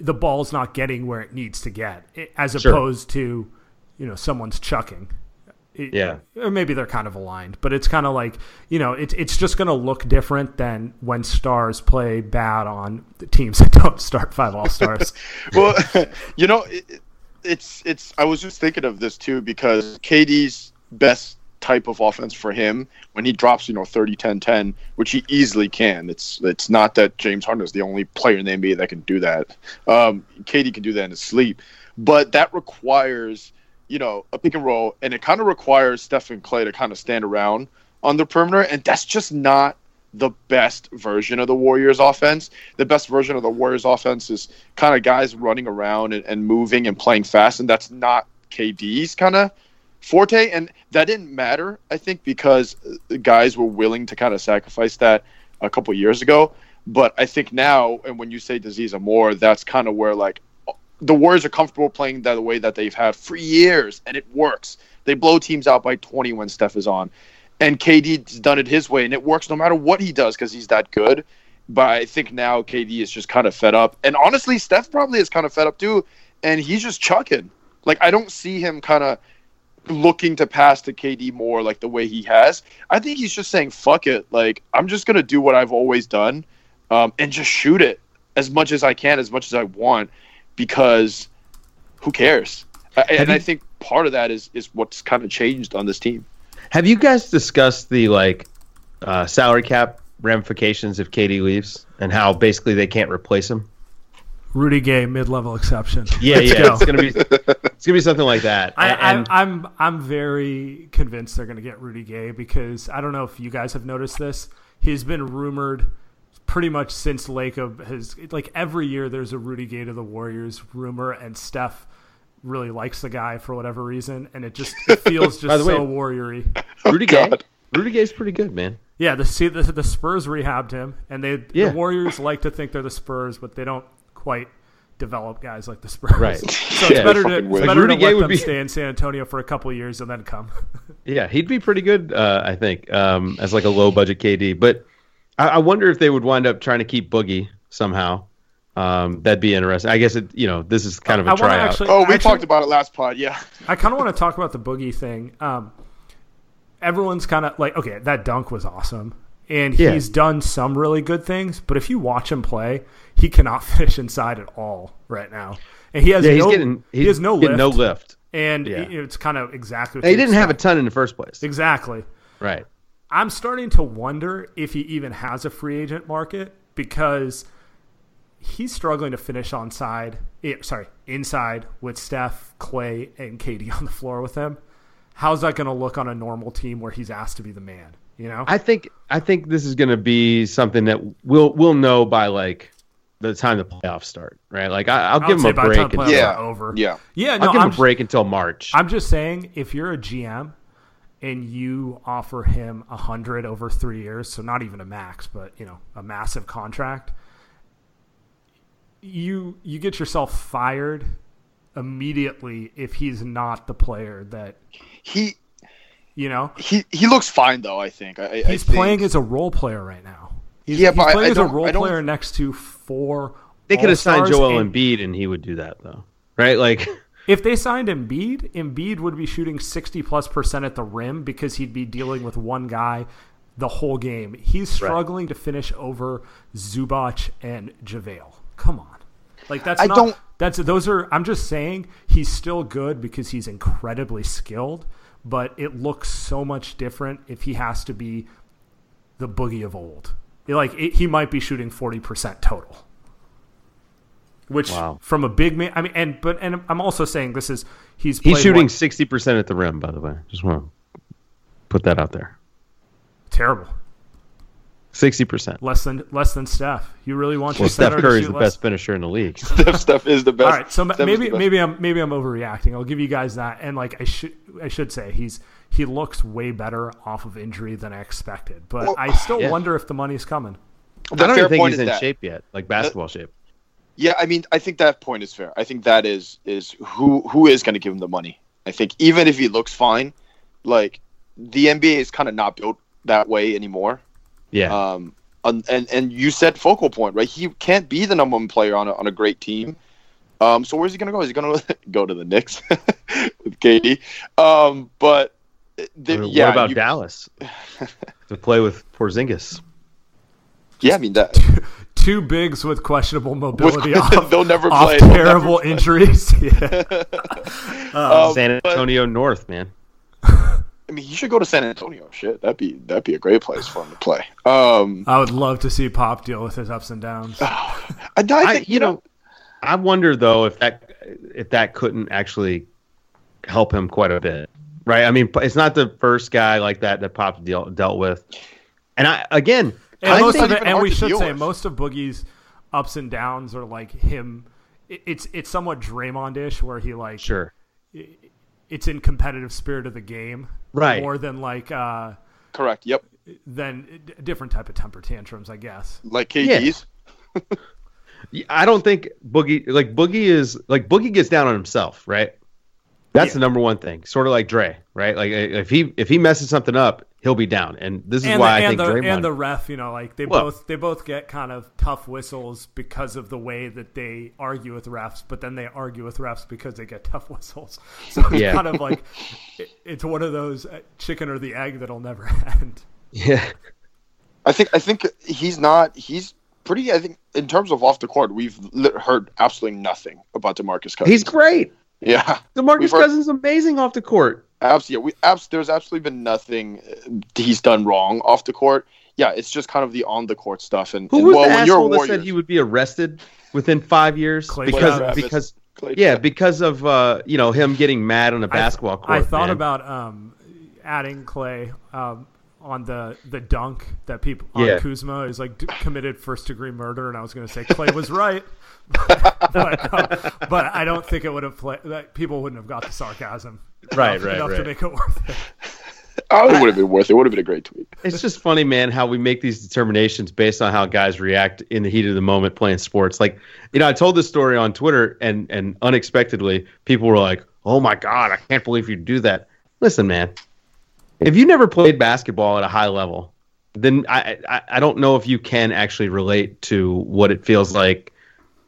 the ball's not getting where it needs to get, as sure. opposed to you know someone's chucking yeah, or maybe they're kind of aligned, but it's kind of like you know, it's it's just going to look different than when stars play bad on the teams that don't start five all stars. well, you know, it, it's it's. I was just thinking of this too because KD's best type of offense for him when he drops you know 30 10 10 which he easily can it's it's not that james harden is the only player in the nba that can do that um KD can do that in his sleep but that requires you know, a pick and roll, and it kind of requires Stephen Klay to kind of stand around on the perimeter, and that's just not the best version of the Warriors offense. The best version of the Warriors offense is kind of guys running around and, and moving and playing fast, and that's not KD's kind of forte. And that didn't matter, I think, because guys were willing to kind of sacrifice that a couple years ago. But I think now, and when you say disease Aziz Moore, that's kind of where like the Warriors are comfortable playing that the way that they've had for years, and it works. They blow teams out by 20 when Steph is on, and KD's done it his way, and it works no matter what he does because he's that good. But I think now KD is just kind of fed up, and honestly, Steph probably is kind of fed up too, and he's just chucking. Like I don't see him kind of looking to pass to KD more like the way he has. I think he's just saying, "Fuck it," like I'm just gonna do what I've always done, um, and just shoot it as much as I can, as much as I want because who cares? and you, I think part of that is is what's kind of changed on this team. Have you guys discussed the like uh, salary cap ramifications if KD leaves and how basically they can't replace him? Rudy Gay mid-level exception. Yeah, Let's yeah, go. it's gonna be it's gonna be something like that. I, and, I'm I'm very convinced they're gonna get Rudy Gay because I don't know if you guys have noticed this. He's been rumored pretty much since Lacob has like every year there's a Rudy Gay to the Warriors rumor, and Steph really likes the guy for whatever reason, and it just it feels just so way- warriory. Rudy Gay. God. Rudy Gay's pretty good, man. Yeah, the see the, the Spurs rehabbed him, and they Yeah. the Warriors like to think they're the Spurs, but they don't quite develop guys like the Spurs. Right. So it's Yeah. better to, it's better Rudy to Gay let would them be- stay in San Antonio for a couple of years and then come. Yeah, he'd be pretty good, uh, I think, um, as like a low budget KD. But I, I wonder if they would wind up trying to keep Boogie somehow. Um, that'd be interesting. I guess it. You know, this is kind of a I want to tryout. actually. Oh, we actually- talked about it last pod. Yeah. I kind of want to talk about the boogie thing. Um, everyone's kind of like, okay, that dunk was awesome, and Yeah. he's done some really good things. But if you watch him play, he cannot finish inside at all right now, and he has yeah, he's no, getting he's he has no lift, no lift. and Yeah. it- it's kind of exactly. what He didn't have a ton in the first place. exactly. Right. I'm starting to wonder if he even has a free agent market because he's struggling to finish on side. eh, sorry, inside with Steph, Klay, and KD on the floor with him. How's that going to look on a normal team where he's asked to be the man? You know, I think I think this is going to be something that we'll we'll know by like the time the playoffs start, right? Like I, I'll give would him a by the time break. playoffs Yeah. over. Yeah. yeah. No, I'll give I'm, a break until March. I'm just saying, if you're a GM and you offer him a hundred over three years, so not even a max, but you know, a massive contract, you you get yourself fired immediately if he's not the player that He you know he he looks fine though. I think. I, I he's think- playing as a role player right now. He's, Yeah, he's but I- playing I as a role player next to four. they could have signed Joel and- Embiid, and he would do that though, right? Like If they signed Embiid, Embiid would be shooting 60 plus percent at the rim because he'd be dealing with one guy the whole game. He's struggling to finish over Zubac and JaVale. Come on. Like that's I not don't- that's those are I'm just saying he's still good because he's incredibly skilled, but it looks so much different if he has to be the boogie of old. Like it, he might be shooting 40% total which Wow. from a big man. I mean, and but and I'm also saying this is he's he's shooting sixty percent at the rim. By the way, just want to put that out there. terrible, Sixty percent. less than less than Steph. You really want Well, your Steph Curry is the less? best finisher in the league. Steph, Steph is the best. All right, so Steph maybe maybe I'm maybe I'm overreacting. I'll give you guys that, and like I should I should say he's he looks way better off of injury than I expected, but Well, I still yeah. wonder if the money's coming. The I don't fair even think point he's in that- shape yet, like basketball shape. Yeah, I mean, I think that point is fair. I think that is is who who is going to give him the money. I think even if he looks fine, like the NBA is kind of not built that way anymore. Yeah, Um, and and, and you said focal point, right? He can't be the number one player on a, on a great team. Um, so where's he going to go? Is he going to go to the Knicks with KD? Um, but the, Or yeah, what about you- Dallas to play with Porzingis? yeah, I mean that. Two bigs with questionable mobility off, they'll never off play. They'll never terrible play. injuries. yeah. Um, San but- Antonio North, man. I mean, he should go to San Antonio. Shit, that'd be that'd be a great place for him to play. Um, I would love to see Pop deal with his ups and downs. I, I think I, you know, I wonder though if that if that couldn't actually help him quite a bit, right? I mean, it's not the first guy like that that Pop deal, dealt with, and I again, And I most think of it, and we should deal say most of Boogie's ups and downs are like him. It's it's somewhat Draymond-ish, where he like sure, it's in competitive spirit of the game, Right. More than like uh correct. Yep, than a different type of temper tantrums, I guess. like KD's. I don't think Boogie like Boogie is like Boogie gets down on himself, right? That's Yeah. the number one thing. Sort of like Dre, right? Like if he if he messes something up, he'll be down, and this is and why the, I and think the Draymond. and the ref, you know, like they Well- both they both get kind of tough whistles because of the way that they argue with refs, but then they argue with refs because they get tough whistles. So it's Yeah. kind of like it, it's one of those uh, chicken or the egg that'll never end. yeah, I think I think he's not. He's pretty. I think in terms of off the court, we've li- heard absolutely nothing about DeMarcus Cousins. he's great. yeah, DeMarcus We've heard- Cousins is amazing off the court. Absolutely. We abs- there's absolutely been nothing uh, he's done wrong off the court. Yeah, it's just kind of the on the court stuff. And, Who and was well, the when you're asshole that said he would be arrested within five years Clay because Travis. because Clay yeah Travis. because of uh, you know him getting mad on a basketball court. I thought man. about um, adding Clay um, on the the dunk that people on Yeah. Kuzma is like d- committed first degree murder, and I was going to say Clay was right, but, uh, but I don't think it would have played. That people wouldn't have got the sarcasm Right, enough, right, enough to right. make it worth it. Oh, it would have been worth it. It would have been a great tweet. It's just funny, man, how we make these determinations based on how guys react in the heat of the moment playing sports. Like, you know, I told this story on Twitter, and and unexpectedly, people were like, "Oh my god, I can't believe you do that." Listen, man, if you never played basketball at a high level, then I I, I don't know if you can actually relate to what it feels like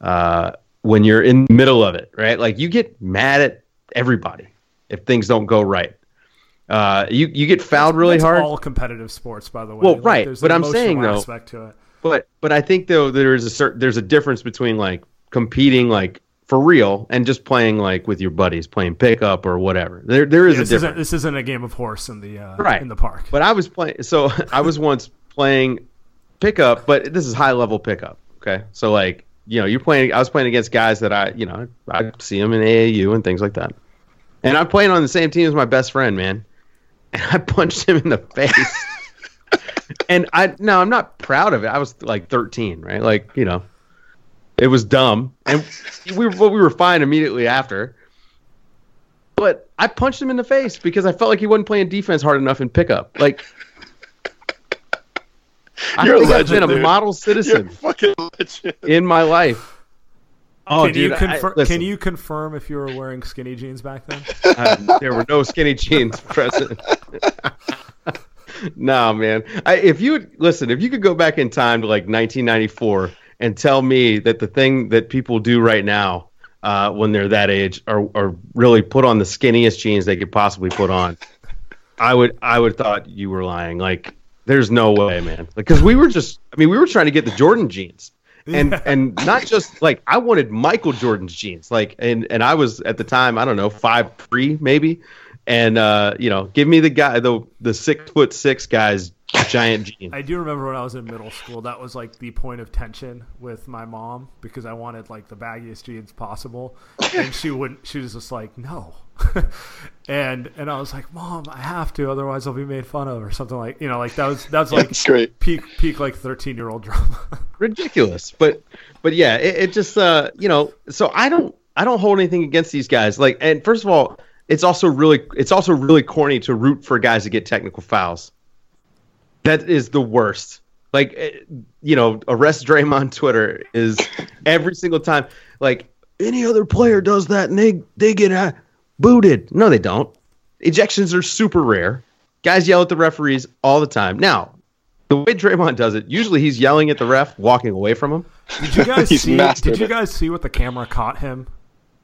uh, when you're in the middle of it, right? Like, you get mad at everybody if things don't go right. Uh, you you get fouled really That's hard. all competitive sports, by the way. Well, Like, right, there's but I'm saying, though- aspect to it. But but I think though there is a certain there's a difference between like competing like for real and just playing like with your buddies playing pickup or whatever. There there is a This isn't difference. this isn't a game of horse in the uh, Right. in the park. But I was playing so I was once playing pickup, but this is high level pickup. Okay, so like you know you're playing. I was playing against guys that I you know I see them in AAU and things like that, and I'm playing on the same team as my best friend, man. And I punched him in the face. and I no, I'm not proud of it. I was like 13, right? Like you know, it was dumb, and we were we were fine immediately after. But I punched him in the face because I felt like he wasn't playing defense hard enough in pickup. Like, I You're a think I've legend, been a dude. model You're citizen fucking legend. in my life. Oh, can dude, you confirm? can you confirm if you were wearing skinny jeans back then? uh, there were no skinny jeans present. no, man. I, if you would listen, if you could go back in time to like 1994 and tell me that the thing that people do right now uh, when they're that age are, are really put on the skinniest jeans they could possibly put on, I would I would thought you were lying. Like, there's no way, man. Because we were just, I mean, we were trying to get the Jordan jeans. And and not just like I wanted Michael Jordan's jeans, like and and I was at the time I don't know five three maybe, and uh you know give me the guy the the six foot six guy's giant jeans. I do remember when I was in middle school, that was like the point of tension with my mom because I wanted like the baggiest jeans possible, and she wouldn't. She was just like, no, and and I was like, mom, I have to, otherwise I'll be made fun of or something like you know, like that was that's like That's great. peak peak like thirteen year old drama. ridiculous but but yeah it, it just uh you know so i don't i don't hold anything against these guys like and first of all it's also really it's also really corny to root for guys to get technical fouls that is the worst like eh, you know arrest Draymond twitter is every single time like any other player does that and they they get uh, booted no they don't ejections are super rare guys yell at the referees all the time now the way Draymond does it, usually he's yelling at the ref, walking away from him. Did you guys see? Did you it. guys see what the camera caught him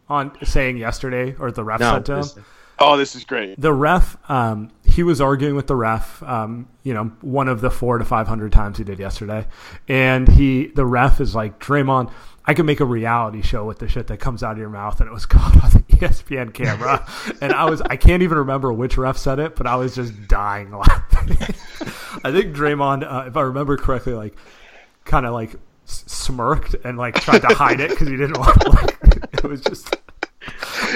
on saying yesterday, or the ref No, said to him? listen. Oh, this is great. the ref um, he was arguing with the ref um, you know one of the four to five hundred times he did yesterday. And he the ref is like Draymond I can make a reality show with the shit that comes out of your mouth. And it was caught on the ESPN camera. And I was I can't even remember which ref said it but I was just dying laughing. I think Draymond uh, if I remember correctly like kind of like smirked and like tried to hide it because he didn't want to like it was just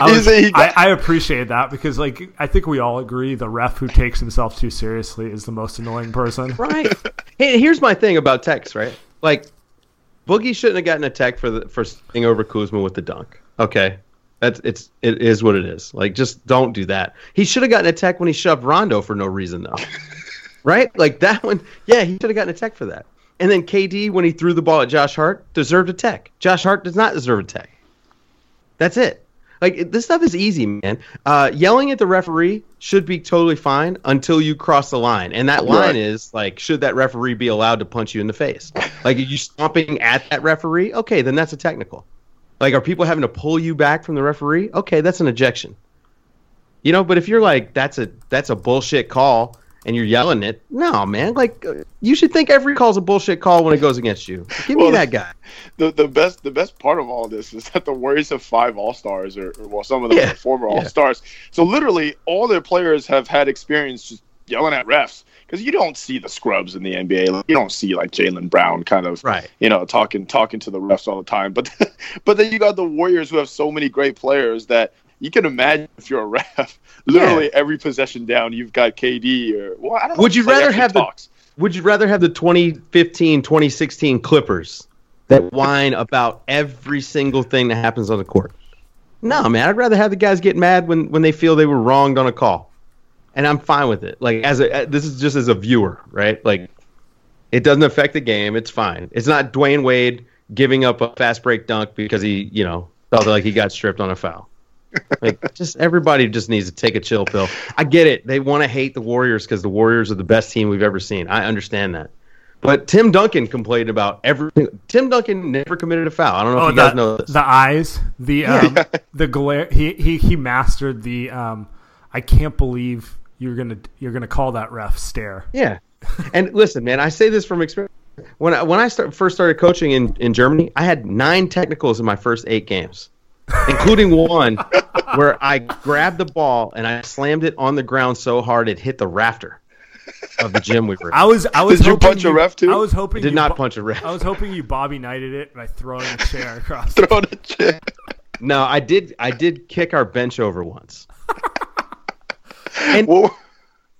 I, was- a- got- I, I appreciate that because, like, I think we all agree the ref who takes himself too seriously is the most annoying person. Right. hey, here's my thing about techs, right? Like, Boogie shouldn't have gotten a tech for the for staying over Kuzma with the dunk. Okay. That's it's it is what it is. Like, just don't do that. He should have gotten a tech when he shoved Rondo for no reason though. right? Like that one, yeah, he should have gotten a tech for that. And then KD, when he threw the ball at Josh Hart, deserved a tech. Josh Hart does not deserve a tech. That's it. Like this stuff is easy, man. Uh, yelling at the referee should be totally fine until you cross the line, and that line Right. is like, should that referee be allowed to punch you in the face? Like, are you stomping at that referee? Okay, then that's a technical. Like, are people having to pull you back from the referee? Okay, that's an ejection. You know, but if you're like, that's a that's a bullshit call, and you're yelling it, no, man. Like, uh, you should think every call's a bullshit call when it goes against you. Give me that guy. The the best the best part of all this is that the Warriors have five All Stars, or, or well, some of them Yeah. are former Yeah. All Stars. So literally, all their players have had experience just yelling at refs because you don't see the scrubs in the NBA. Like, you don't see like Jaylen Brown kind of Right. you know talking talking to the refs all the time. But but then you got the Warriors who have so many great players that you can imagine if you're a ref, literally every possession down, you've got KD or well, I don't know. Would you rather have the- Would you rather have the 2015, 2016 Clippers that whine about every single thing that happens on the court? No, man. I'd rather have the guys get mad when, when they feel they were wronged on a call, and I'm fine with it. Like as a uh, this is just as a viewer, right? Like it doesn't affect the game. It's fine. It's not Dwyane Wade giving up a fast break dunk because he, you know, felt like he got stripped on a foul. Like just everybody just needs to take a chill pill. I get it. They want to hate the Warriors because the Warriors are the best team we've ever seen. I understand that. But Tim Duncan complained about everything. Tim Duncan never committed a foul. I don't know if Oh, you guys know this. the eyes, the um, the glare. He, he he mastered the. Um, I can't believe you're gonna you're gonna call that ref stare. Yeah, and listen, man, I say this from experience. When I, when I start, first started coaching in, in Germany, I had nine technicals in my first eight games, including one where I grabbed the ball and I slammed it on the ground so hard it hit the rafter of the gym we were. in. I was I was Did you hoping punch a ref, too? I was hoping Did you not bo- punch a ref. I was hoping you Bobby Knighted it by throwing a chair across. the- Throw the chip. No, I did. I did kick our bench over once. and Well,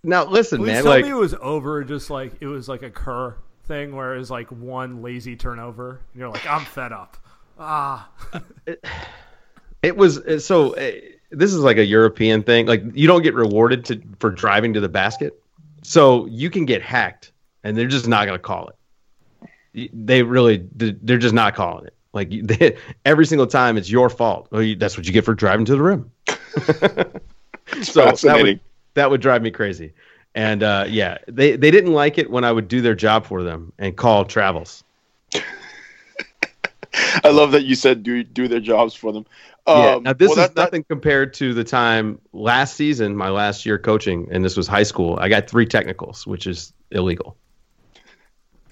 now listen, Please man. tell Like me it was over. Just like it was like a cur thing where it was like one lazy turnover. And you're like, I'm fed up. Ah, it was uh, so. Uh, this is like a European thing. Like you don't get rewarded to for driving to the basket, so you can get hacked, and they're just not going to call it. They really, they're just not calling it. Like they, every single time, it's your fault. Well, you, that's what you get for driving to the rim. so that would that would drive me crazy. And uh, yeah, they they didn't like it when I would do their job for them and call travels. I love that you said do do their jobs for them. Yeah. Um, Now this well, is that- that- nothing compared to the time last season, my last year coaching, and this was high school. I got three technicals, which is illegal.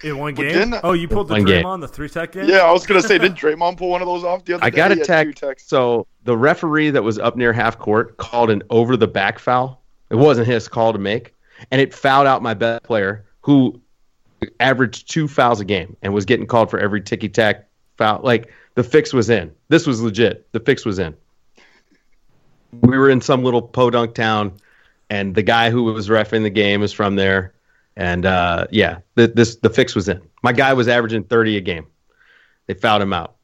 in one game. didn't- Oh, you pulled the One game. The three tech game. Yeah, I was gonna say, did Draymond pull one of those off the other I day? got a tech. techs. So the referee that was up near half court called an over the back foul. It wasn't his call to make, and it fouled out my best player who averaged two fouls a game and was getting called for every ticky tack foul. Like the fix was in. This was legit. The fix was in. We were in some little podunk town, and the guy who was refing the game is from there. And uh, yeah, the, this the fix was in. My guy was averaging thirty a game. They fouled him out,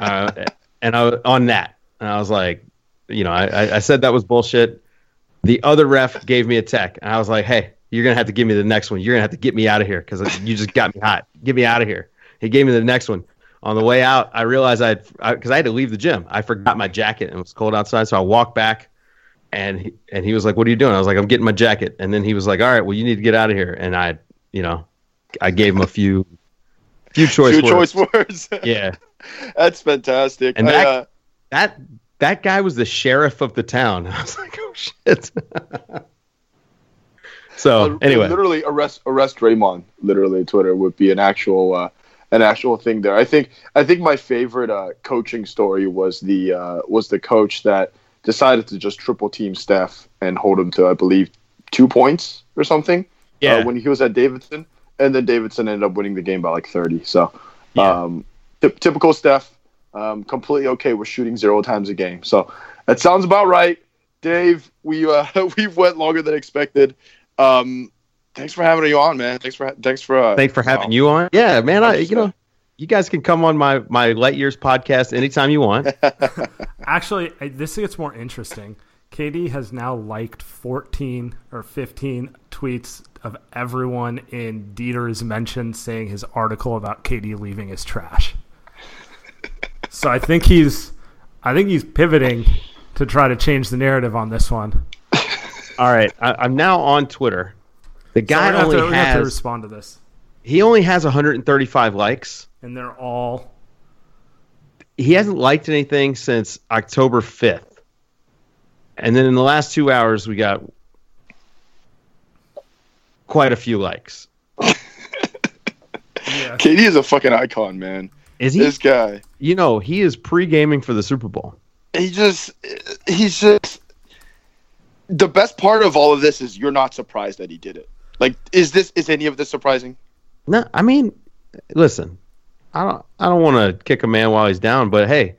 uh, and I on that, and I was like, you know, I- I said that was bullshit. The other ref gave me a tech, and I was like, hey, you're gonna have to give me the next one. You're gonna have to get me out of here because you just got me hot. Get me out of here. He gave me the next one. On the way out, I realized I'd because I, had to leave the gym. I forgot my jacket and it was cold outside, so I walked back, and he, and he was like, "What are you doing?" I was like, "I'm getting my jacket." And then he was like, "All right, well, you need to get out of here." And I, you know, I gave him a few, few choice Two words. choice words. Yeah, That's fantastic. And I, that- uh, that that guy was the sheriff of the town. I was like, "Oh shit." so anyway, literally arrest arrest Draymond. Literally, Twitter would be an actual uh, an actual thing there. I think I think my favorite uh, coaching story was the uh, was the coach that decided to just triple team Steph and hold him to I believe two points or something. Yeah. Uh, when he was at Davidson, and then Davidson ended up winning the game by like thirty. So, Yeah. um, ty- typical Steph. Um, completely okay with shooting zero times a game. So that sounds about right. Dave, we uh, we went longer than expected. Um, thanks for having you on, man. Thanks for thanks for uh, thanks for having wow. you on. Yeah, man. I, you know, you guys can come on my my Light Years podcast anytime you want. Actually, this gets more interesting. KD has now liked 14 or 15 tweets of everyone in Dieter's mention saying his article about KD leaving is trash. so I think he's, I think he's pivoting to try to change the narrative on this one. All right, I, I'm now on Twitter. The guy we're gonna have only to, we're gonna have to has respond to this, he only has 135 likes. and they're all He hasn't liked anything since October 5th. And then in the last two hours, we got quite a few likes. yeah. KD is a fucking icon, man. Is he? This guy, You know, he is pre-gaming for the Super Bowl. he just he's just the best part of all of this is you're not surprised that he did it. Like, is this is any of this surprising? No, I mean, listen, I don't, I don't want to kick a man while he's down, but hey,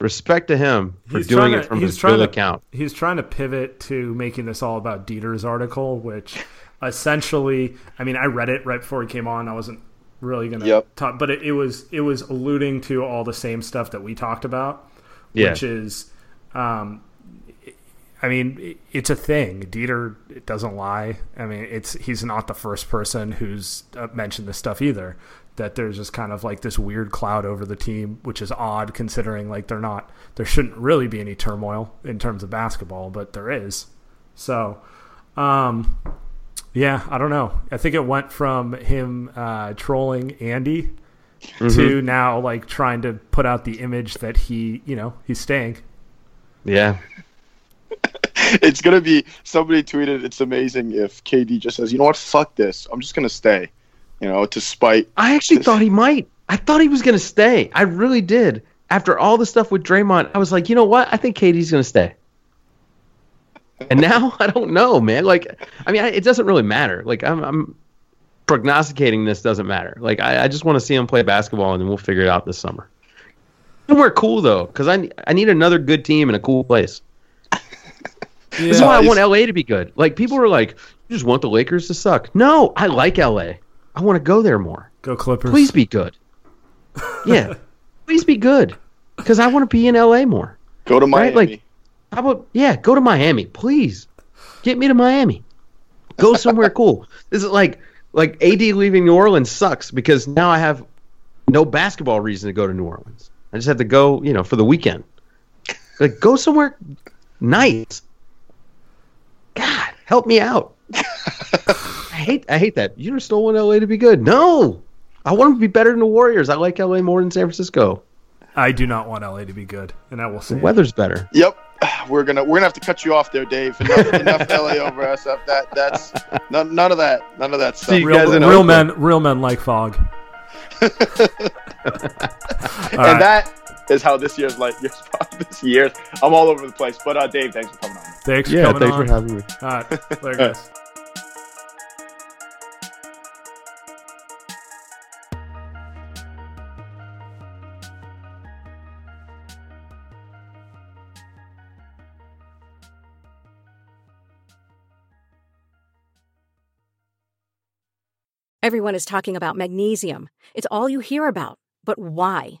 Respect to him for He's doing trying it from he's his trying Bill to- account. He's trying to pivot to making this all about Dieter's article, which essentially, I mean, I read it right before he came on. I wasn't really going to Yep. talk, but it, it was it was alluding to all the same stuff that we talked about, Yeah. which is, um, I mean, it's a thing. Dieter it doesn't lie. I mean, it's he's not the first person who's uh, mentioned this stuff either. That there's just kind of like this weird cloud over the team, which is odd considering like they're not there shouldn't really be any turmoil in terms of basketball, but there is. So, um, yeah, I don't know. I think it went from him uh, trolling Andy to now like trying to put out the image that he, you know, he's staying. Yeah. it's gonna be somebody tweeted. It's amazing if KD just says, "You know what? Fuck this. I'm just gonna stay." You know, to spite. I actually thought he might. I thought he was going to stay. I really did. After all the stuff with Draymond, I was like, you know what? I think KD's going to stay. And now I don't know, man. Like, I mean, I, it doesn't really matter. Like, I'm, I'm prognosticating this doesn't matter. Like, I, I just want to see him play basketball, and then we'll figure it out this summer. Somewhere cool though, because I I need another good team in a cool place. This is why I want LA to be good. Like people are like, you just want the Lakers to suck. No, I like LA. I want to go there more. Go Clippers. Please be good. Yeah, please be good, because I want to be in LA more. Go to Miami. Right, like- How about yeah, go to Miami, please. Get me to Miami. Go somewhere cool. This is like like AD leaving New Orleans sucks because now I have no basketball reason to go to New Orleans. I just have to go, you know, for the weekend. Like go somewhere nice. God, help me out. I hate I hate that. You just don't want LA to be good. No. I want them to be better than the Warriors. I like LA more than San Francisco. I do not want LA to be good, and I will The say it. weather's better. Yep. We're gonna we're gonna have to cut you off there, Dave. Enough, enough LA over SF. That that's none, none of that. None of that stuff. See you real, guys in real Oakland. men, real men like fog. And right. that is how this year's like year's this year. I'm all over the place. But uh, Dave, thanks for coming on. Thanks for Yeah, coming thanks on. for having me. All right, later, guys. Everyone is talking about magnesium. It's all you hear about. But why?